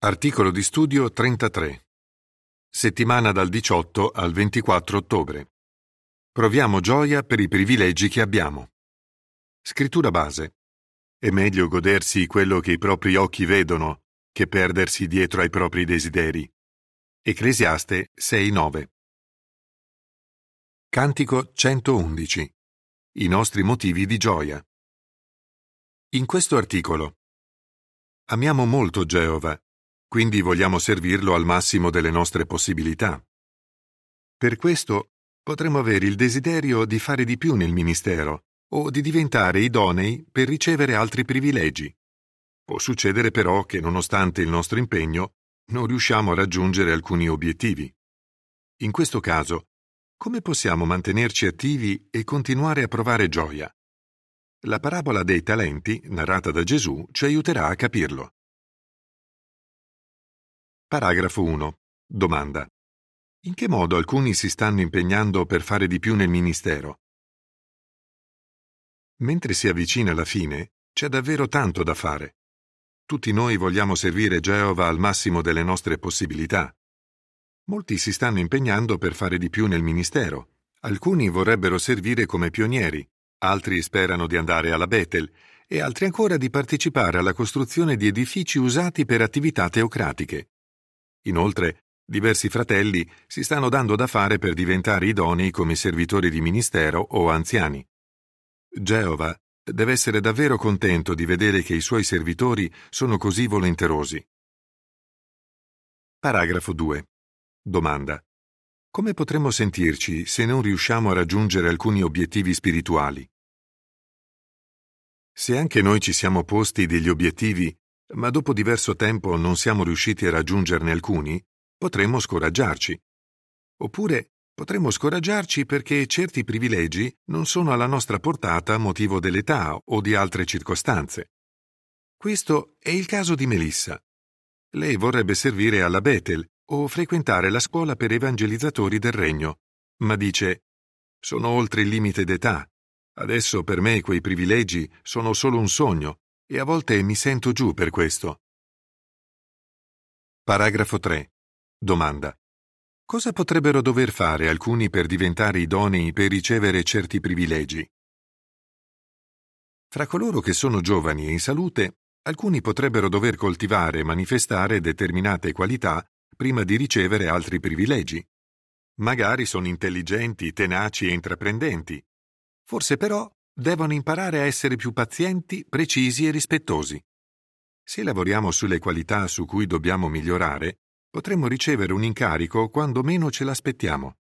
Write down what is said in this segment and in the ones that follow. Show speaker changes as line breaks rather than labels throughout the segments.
Articolo di studio 33. Settimana dal 18 al 24 ottobre. Proviamo gioia per i privilegi che abbiamo. Scrittura base. È meglio godersi quello che i propri occhi vedono che perdersi dietro ai propri desideri. Ecclesiaste 6.9. Cantico 111. I nostri motivi di gioia. In questo articolo. Amiamo molto Geova quindi vogliamo servirlo al massimo delle nostre possibilità. Per questo potremmo avere il desiderio di fare di più nel ministero o di diventare idonei per ricevere altri privilegi. Può succedere però che, nonostante il nostro impegno, non riusciamo a raggiungere alcuni obiettivi. In questo caso, come possiamo mantenerci attivi e continuare a provare gioia? La parabola dei talenti, narrata da Gesù, ci aiuterà a capirlo. Paragrafo 1. Domanda. In che modo alcuni si stanno impegnando per fare di più nel ministero? Mentre si avvicina la fine, c'è davvero tanto da fare. Tutti noi vogliamo servire Geova al massimo delle nostre possibilità. Molti si stanno impegnando per fare di più nel ministero. Alcuni vorrebbero servire come pionieri, altri sperano di andare alla Bethel e altri ancora di partecipare alla costruzione di edifici usati per attività teocratiche. Inoltre, diversi fratelli si stanno dando da fare per diventare idonei come servitori di ministero o anziani. Geova deve essere davvero contento di vedere che i suoi servitori sono così volenterosi. Paragrafo 2. Domanda. Come potremmo sentirci se non riusciamo a raggiungere alcuni obiettivi spirituali? Se anche noi ci siamo posti degli obiettivi ma dopo diverso tempo non siamo riusciti a raggiungerne alcuni, potremmo scoraggiarci. Oppure potremmo scoraggiarci perché certi privilegi non sono alla nostra portata a motivo dell'età o di altre circostanze. Questo è il caso di Melissa. Lei vorrebbe servire alla Bethel o frequentare la scuola per evangelizzatori del regno, ma dice sono oltre il limite d'età. Adesso per me quei privilegi sono solo un sogno e a volte mi sento giù per questo. Paragrafo 3. Domanda. Cosa potrebbero dover fare alcuni per diventare idonei per ricevere certi privilegi? Fra coloro che sono giovani e in salute, alcuni potrebbero dover coltivare e manifestare determinate qualità prima di ricevere altri privilegi. Magari sono intelligenti, tenaci e intraprendenti. Forse però devono imparare a essere più pazienti, precisi e rispettosi. Se lavoriamo sulle qualità su cui dobbiamo migliorare, potremmo ricevere un incarico quando meno ce l'aspettiamo.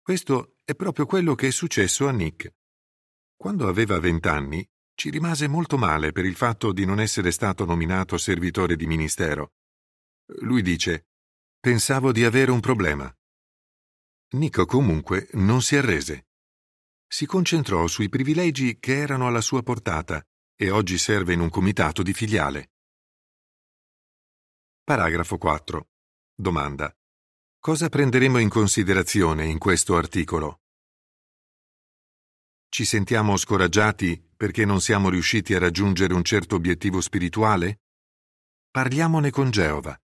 Questo è proprio quello che è successo a Nick. Quando aveva vent'anni, ci rimase molto male per il fatto di non essere stato nominato servitore di ministero. Lui dice, pensavo di avere un problema. Nick comunque non si arrese si concentrò sui privilegi che erano alla sua portata e oggi serve in un comitato di filiale. Paragrafo 4. Domanda. Cosa prenderemo in considerazione in questo articolo? Ci sentiamo scoraggiati perché non siamo riusciti a raggiungere un certo obiettivo spirituale? Parliamone con Geova.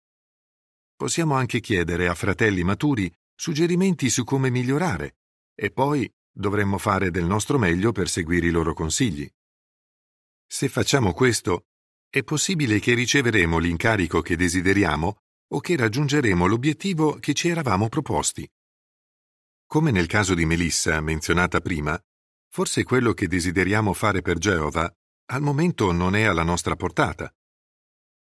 Possiamo anche chiedere a fratelli maturi suggerimenti su come migliorare e poi dovremmo fare del nostro meglio per seguire i loro consigli. Se facciamo questo, è possibile che riceveremo l'incarico che desideriamo o che raggiungeremo l'obiettivo che ci eravamo proposti. Come nel caso di Melissa, menzionata prima, forse quello che desideriamo fare per Geova al momento non è alla nostra portata.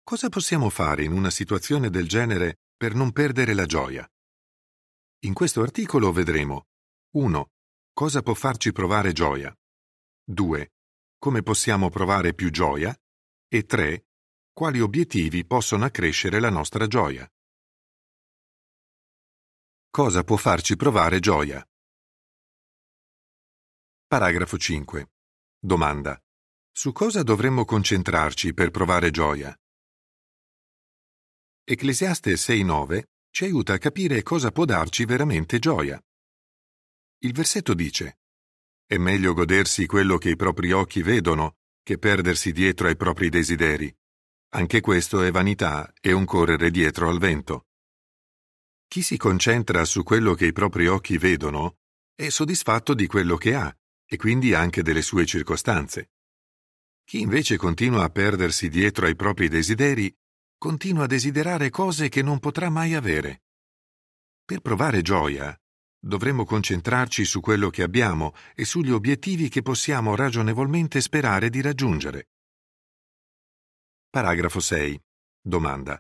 Cosa possiamo fare in una situazione del genere per non perdere la gioia? In questo articolo vedremo 1. Cosa può farci provare gioia? 2. Come possiamo provare più gioia? E 3. Quali obiettivi possono accrescere la nostra gioia? Cosa può farci provare gioia? Paragrafo 5. Domanda. Su cosa dovremmo concentrarci per provare gioia? Ecclesiaste 6.9 ci aiuta a capire cosa può darci veramente gioia. Il versetto dice È meglio godersi quello che i propri occhi vedono che perdersi dietro ai propri desideri. Anche questo è vanità e un correre dietro al vento. Chi si concentra su quello che i propri occhi vedono è soddisfatto di quello che ha e quindi anche delle sue circostanze. Chi invece continua a perdersi dietro ai propri desideri, continua a desiderare cose che non potrà mai avere. Per provare gioia, dovremmo concentrarci su quello che abbiamo e sugli obiettivi che possiamo ragionevolmente sperare di raggiungere. Paragrafo 6. Domanda.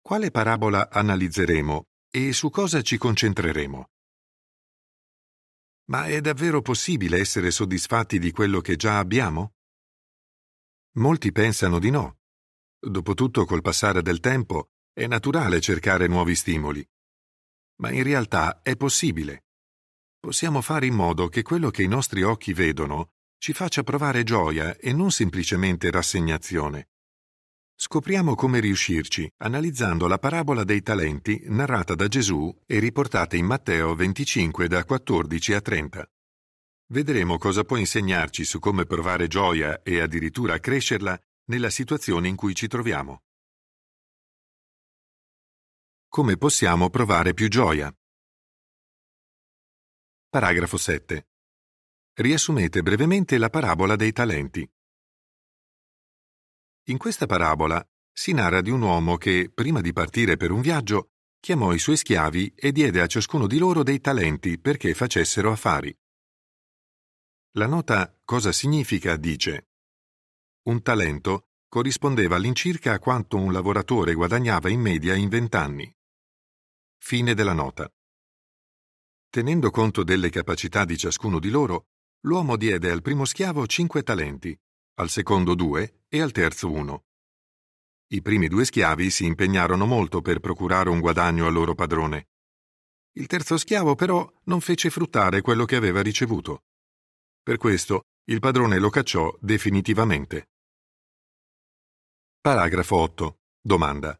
Quale parabola analizzeremo e su cosa ci concentreremo? Ma è davvero possibile essere soddisfatti di quello che già abbiamo? Molti pensano di no. Dopotutto, col passare del tempo, è naturale cercare nuovi stimoli. Ma in realtà è possibile. Possiamo fare in modo che quello che i nostri occhi vedono ci faccia provare gioia e non semplicemente rassegnazione. Scopriamo come riuscirci analizzando la parabola dei talenti narrata da Gesù e riportata in Matteo 25 da 14 a 30. Vedremo cosa può insegnarci su come provare gioia e addirittura crescerla nella situazione in cui ci troviamo. Come possiamo provare più gioia? Paragrafo 7. Riassumete brevemente la parabola dei talenti. In questa parabola si narra di un uomo che, prima di partire per un viaggio, chiamò i suoi schiavi e diede a ciascuno di loro dei talenti perché facessero affari. La nota Cosa significa dice Un talento corrispondeva all'incirca a quanto un lavoratore guadagnava in media in vent'anni. Fine della nota. Tenendo conto delle capacità di ciascuno di loro, l'uomo diede al primo schiavo cinque talenti, al secondo due e al terzo uno. I primi due schiavi si impegnarono molto per procurare un guadagno al loro padrone. Il terzo schiavo però non fece fruttare quello che aveva ricevuto. Per questo il padrone lo cacciò definitivamente. Paragrafo 8. Domanda.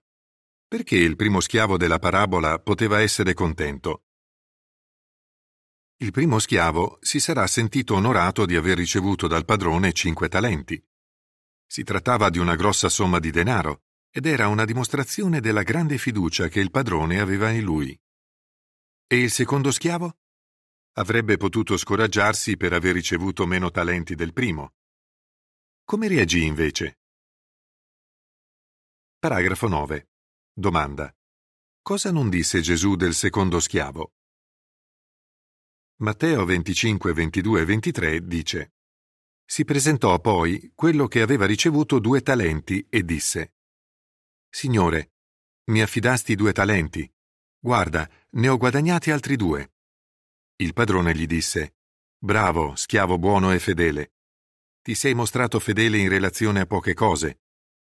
Perché il primo schiavo della parabola poteva essere contento? Il primo schiavo si sarà sentito onorato di aver ricevuto dal padrone cinque talenti. Si trattava di una grossa somma di denaro ed era una dimostrazione della grande fiducia che il padrone aveva in lui. E il secondo schiavo? Avrebbe potuto scoraggiarsi per aver ricevuto meno talenti del primo. Come reagì invece? Paragrafo 9. Domanda. Cosa non disse Gesù del secondo schiavo? Matteo 25, 22 e 23 dice Si presentò poi quello che aveva ricevuto due talenti e disse Signore, mi affidasti due talenti. Guarda, ne ho guadagnati altri due. Il padrone gli disse Bravo, schiavo buono e fedele. Ti sei mostrato fedele in relazione a poche cose.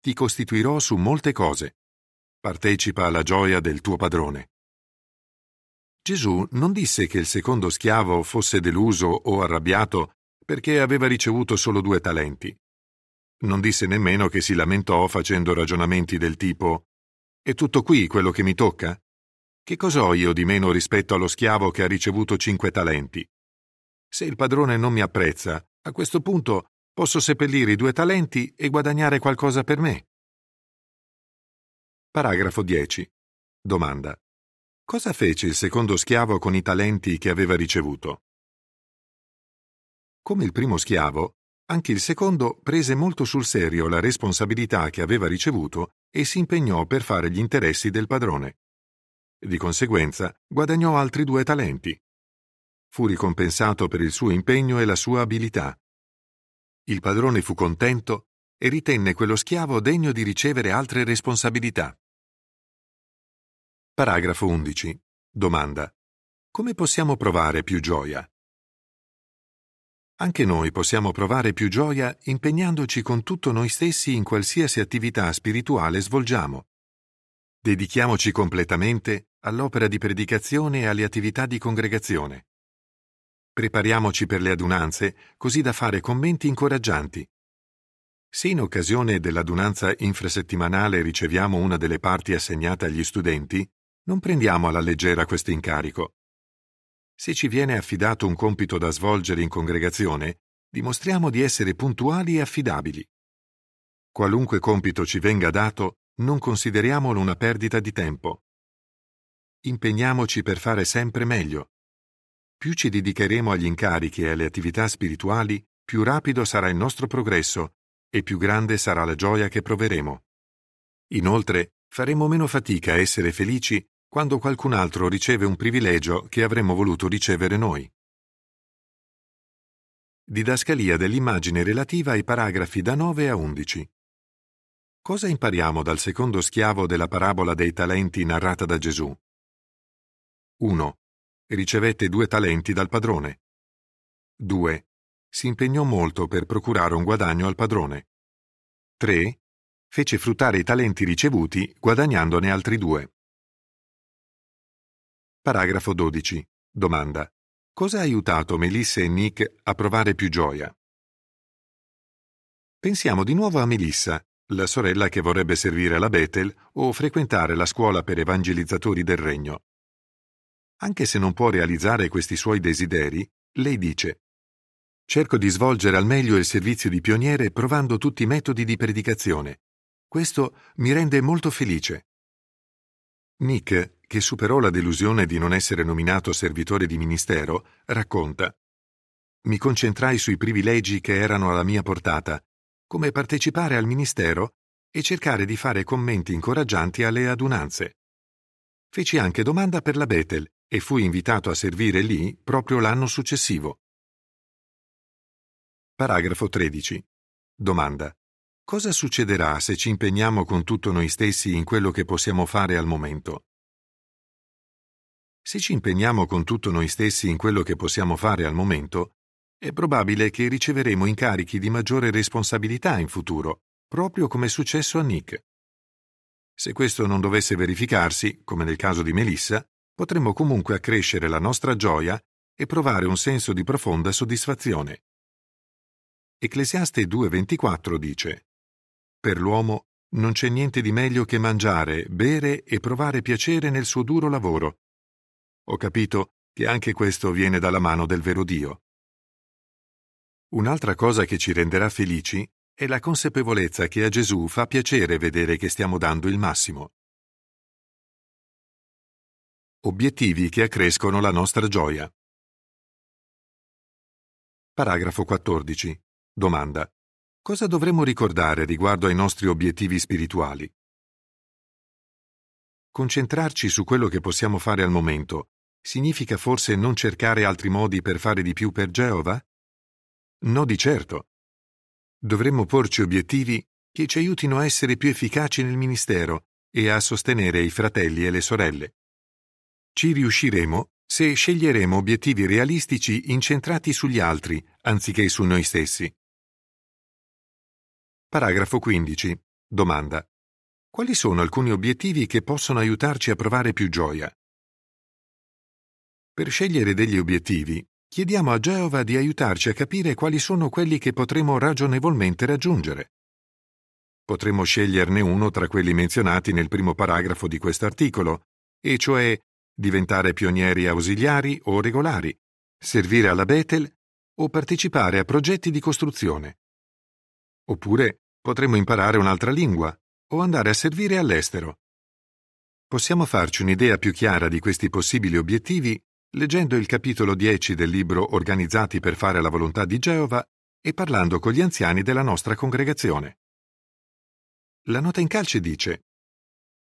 Ti costituirò su molte cose. Partecipa alla gioia del tuo padrone. Gesù non disse che il secondo schiavo fosse deluso o arrabbiato perché aveva ricevuto solo due talenti. Non disse nemmeno che si lamentò facendo ragionamenti del tipo È tutto qui quello che mi tocca? Che cos'ho io di meno rispetto allo schiavo che ha ricevuto cinque talenti? Se il padrone non mi apprezza, a questo punto posso seppellire i due talenti e guadagnare qualcosa per me. Paragrafo 10. Domanda. Cosa fece il secondo schiavo con i talenti che aveva ricevuto? Come il primo schiavo, anche il secondo prese molto sul serio la responsabilità che aveva ricevuto e si impegnò per fare gli interessi del padrone. Di conseguenza guadagnò altri due talenti. Fu ricompensato per il suo impegno e la sua abilità. Il padrone fu contento e ritenne quello schiavo degno di ricevere altre responsabilità. Paragrafo 11. Domanda. Come possiamo provare più gioia? Anche noi possiamo provare più gioia impegnandoci con tutto noi stessi in qualsiasi attività spirituale svolgiamo. Dedichiamoci completamente all'opera di predicazione e alle attività di congregazione. Prepariamoci per le adunanze così da fare commenti incoraggianti. Se in occasione dell'adunanza infrasettimanale riceviamo una delle parti assegnate agli studenti, non prendiamo alla leggera questo incarico. Se ci viene affidato un compito da svolgere in congregazione, dimostriamo di essere puntuali e affidabili. Qualunque compito ci venga dato, non consideriamolo una perdita di tempo. Impegniamoci per fare sempre meglio. Più ci dedicheremo agli incarichi e alle attività spirituali, più rapido sarà il nostro progresso e più grande sarà la gioia che proveremo. Inoltre, faremo meno fatica a essere felici quando qualcun altro riceve un privilegio che avremmo voluto ricevere noi. Didascalia dell'immagine relativa ai paragrafi da 9 a 11. Cosa impariamo dal secondo schiavo della parabola dei talenti narrata da Gesù? 1. Ricevette due talenti dal padrone. 2. Si impegnò molto per procurare un guadagno al padrone. 3 fece fruttare i talenti ricevuti guadagnandone altri due. Paragrafo 12. Domanda. Cosa ha aiutato Melissa e Nick a provare più gioia? Pensiamo di nuovo a Melissa, la sorella che vorrebbe servire alla Bethel o frequentare la scuola per evangelizzatori del regno. Anche se non può realizzare questi suoi desideri, lei dice Cerco di svolgere al meglio il servizio di pioniere provando tutti i metodi di predicazione. Questo mi rende molto felice. Nick, che superò la delusione di non essere nominato servitore di ministero, racconta Mi concentrai sui privilegi che erano alla mia portata, come partecipare al ministero e cercare di fare commenti incoraggianti alle adunanze. Feci anche domanda per la Bethel e fui invitato a servire lì proprio l'anno successivo. Paragrafo 13. Domanda. Cosa succederà se ci impegniamo con tutto noi stessi in quello che possiamo fare al momento? Se ci impegniamo con tutto noi stessi in quello che possiamo fare al momento, è probabile che riceveremo incarichi di maggiore responsabilità in futuro, proprio come è successo a Nick. Se questo non dovesse verificarsi, come nel caso di Melissa, potremmo comunque accrescere la nostra gioia e provare un senso di profonda soddisfazione. Ecclesiaste 2.24 dice per l'uomo non c'è niente di meglio che mangiare, bere e provare piacere nel suo duro lavoro. Ho capito che anche questo viene dalla mano del vero Dio. Un'altra cosa che ci renderà felici è la consapevolezza che a Gesù fa piacere vedere che stiamo dando il massimo. Obiettivi che accrescono la nostra gioia. Paragrafo 14. Domanda. Cosa dovremmo ricordare riguardo ai nostri obiettivi spirituali? Concentrarci su quello che possiamo fare al momento significa forse non cercare altri modi per fare di più per Geova? No di certo. Dovremmo porci obiettivi che ci aiutino a essere più efficaci nel ministero e a sostenere i fratelli e le sorelle. Ci riusciremo se sceglieremo obiettivi realistici incentrati sugli altri anziché su noi stessi. Paragrafo 15. Domanda. Quali sono alcuni obiettivi che possono aiutarci a provare più gioia? Per scegliere degli obiettivi, chiediamo a Geova di aiutarci a capire quali sono quelli che potremo ragionevolmente raggiungere. Potremmo sceglierne uno tra quelli menzionati nel primo paragrafo di questo articolo, e cioè diventare pionieri ausiliari o regolari, servire alla Bethel o partecipare a progetti di costruzione. Oppure potremmo imparare un'altra lingua o andare a servire all'estero. Possiamo farci un'idea più chiara di questi possibili obiettivi leggendo il capitolo 10 del libro Organizzati per fare la volontà di Geova e parlando con gli anziani della nostra congregazione. La nota in calce dice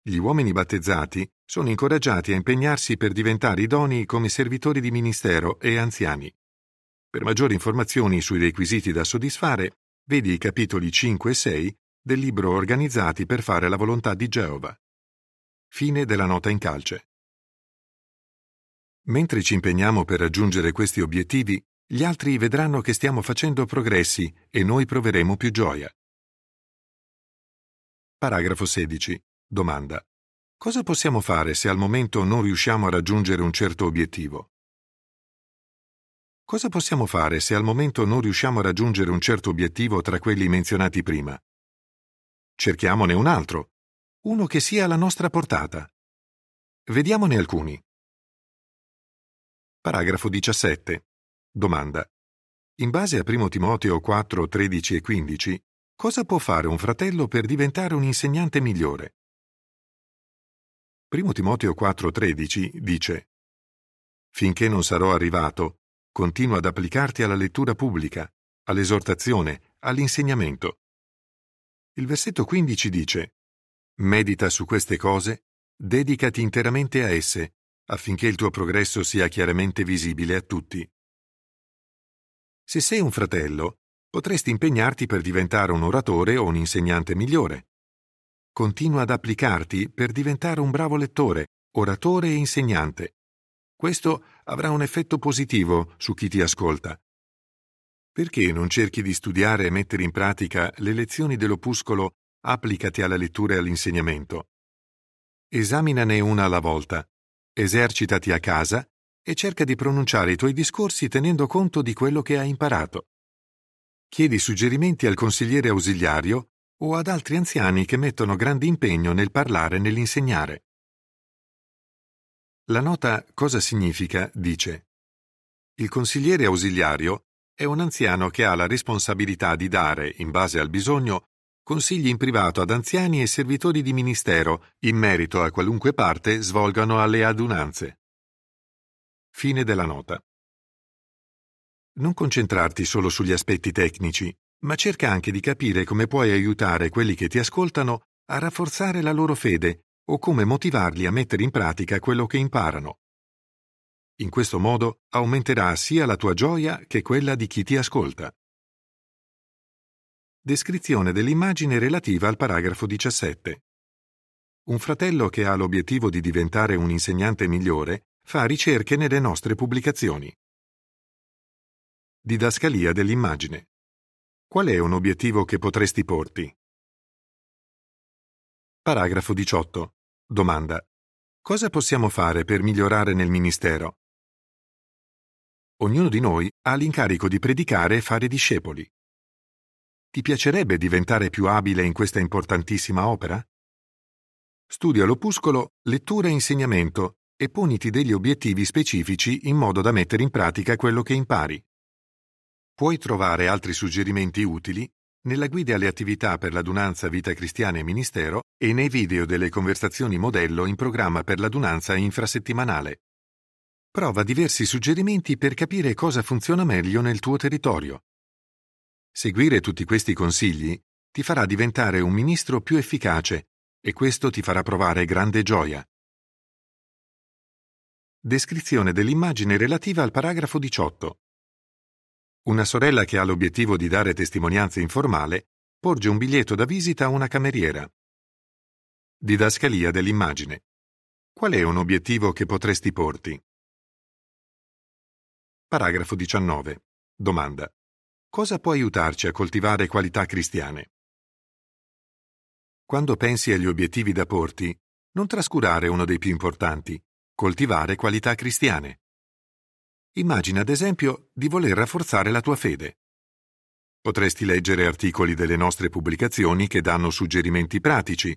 Gli uomini battezzati sono incoraggiati a impegnarsi per diventare idonei come servitori di ministero e anziani. Per maggiori informazioni sui requisiti da soddisfare, Vedi i capitoli 5 e 6 del libro Organizzati per fare la volontà di Geova. Fine della nota in calce. Mentre ci impegniamo per raggiungere questi obiettivi, gli altri vedranno che stiamo facendo progressi e noi proveremo più gioia. Paragrafo 16. Domanda. Cosa possiamo fare se al momento non riusciamo a raggiungere un certo obiettivo? Cosa possiamo fare se al momento non riusciamo a raggiungere un certo obiettivo tra quelli menzionati prima? Cerchiamone un altro, uno che sia alla nostra portata. Vediamone alcuni. Paragrafo 17. Domanda. In base a 1 Timoteo 4, 13 e 15, Cosa può fare un fratello per diventare un insegnante migliore? 1 Timoteo 4:13 dice Finché non sarò arrivato, continua ad applicarti alla lettura pubblica, all'esortazione, all'insegnamento. Il versetto 15 dice Medita su queste cose, dedicati interamente a esse, affinché il tuo progresso sia chiaramente visibile a tutti. Se sei un fratello, potresti impegnarti per diventare un oratore o un insegnante migliore. Continua ad applicarti per diventare un bravo lettore, oratore e insegnante. Questo avrà un effetto positivo su chi ti ascolta. Perché non cerchi di studiare e mettere in pratica le lezioni dell'opuscolo Applicati alla lettura e all'insegnamento? Esaminane una alla volta, esercitati a casa e cerca di pronunciare i tuoi discorsi tenendo conto di quello che hai imparato. Chiedi suggerimenti al consigliere ausiliario o ad altri anziani che mettono grande impegno nel parlare e nell'insegnare. La nota Cosa significa dice Il consigliere ausiliario è un anziano che ha la responsabilità di dare, in base al bisogno, consigli in privato ad anziani e servitori di ministero in merito a qualunque parte svolgano alle adunanze. Fine della nota. Non concentrarti solo sugli aspetti tecnici, ma cerca anche di capire come puoi aiutare quelli che ti ascoltano a rafforzare la loro fede o come motivarli a mettere in pratica quello che imparano. In questo modo aumenterà sia la tua gioia che quella di chi ti ascolta. Descrizione dell'immagine relativa al paragrafo 17. Un fratello che ha l'obiettivo di diventare un insegnante migliore fa ricerche nelle nostre pubblicazioni. Didascalia dell'immagine. Qual è un obiettivo che potresti porti? Paragrafo 18. Domanda. Cosa possiamo fare per migliorare nel ministero? Ognuno di noi ha l'incarico di predicare e fare discepoli. Ti piacerebbe diventare più abile in questa importantissima opera? Studia l'opuscolo Lettura e insegnamento e poniti degli obiettivi specifici in modo da mettere in pratica quello che impari. Puoi trovare altri suggerimenti utili nella guida alle attività per l'adunanza Vita Cristiana e Ministero e nei video delle conversazioni modello in programma per l'adunanza infrasettimanale. Prova diversi suggerimenti per capire cosa funziona meglio nel tuo territorio. Seguire tutti questi consigli ti farà diventare un ministro più efficace e questo ti farà provare grande gioia. Descrizione dell'immagine relativa al paragrafo 18. Una sorella che ha l'obiettivo di dare testimonianza informale porge un biglietto da visita a una cameriera. Didascalia dell'immagine. Qual è un obiettivo che potresti porti? Paragrafo 19. Domanda. Cosa può aiutarci a coltivare qualità cristiane? Quando pensi agli obiettivi da porti, non trascurare uno dei più importanti, coltivare qualità cristiane. Immagina ad esempio di voler rafforzare la tua fede. Potresti leggere articoli delle nostre pubblicazioni che danno suggerimenti pratici,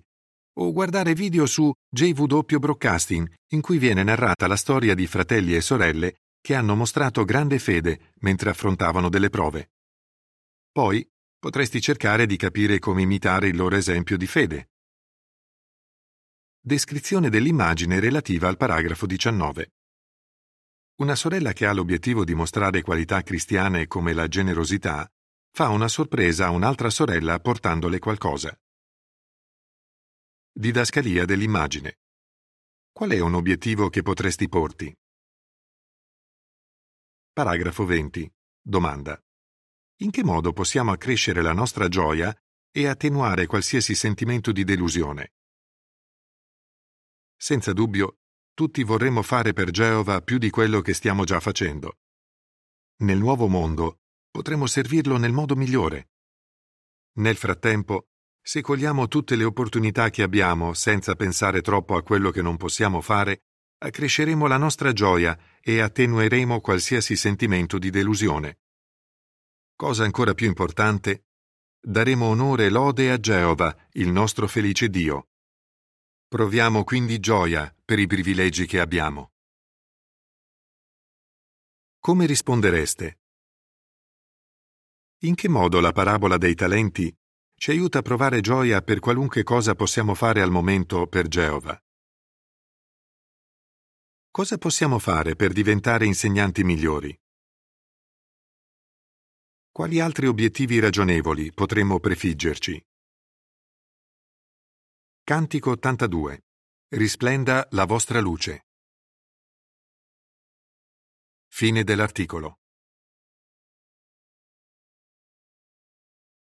o guardare video su JW Broadcasting in cui viene narrata la storia di fratelli e sorelle che hanno mostrato grande fede mentre affrontavano delle prove. Poi potresti cercare di capire come imitare il loro esempio di fede. Descrizione dell'immagine relativa al paragrafo 19. Una sorella che ha l'obiettivo di mostrare qualità cristiane come la generosità fa una sorpresa a un'altra sorella portandole qualcosa. Didascalia dell'immagine. Qual è un obiettivo che potresti porti? Paragrafo 20. Domanda. In che modo possiamo accrescere la nostra gioia e attenuare qualsiasi sentimento di delusione? Senza dubbio, tutti vorremmo fare per Geova più di quello che stiamo già facendo. Nel nuovo mondo potremo servirlo nel modo migliore. Nel frattempo, se cogliamo tutte le opportunità che abbiamo senza pensare troppo a quello che non possiamo fare, accresceremo la nostra gioia e attenueremo qualsiasi sentimento di delusione. Cosa ancora più importante, daremo onore e lode a Geova, il nostro felice Dio. Proviamo quindi gioia per i privilegi che abbiamo. Come rispondereste? In che modo la parabola dei talenti ci aiuta a provare gioia per qualunque cosa possiamo fare al momento per Geova. Cosa possiamo fare per diventare insegnanti migliori? Quali altri obiettivi ragionevoli potremmo prefiggerci? Cantico 82. Risplenda la vostra luce. Fine dell'articolo.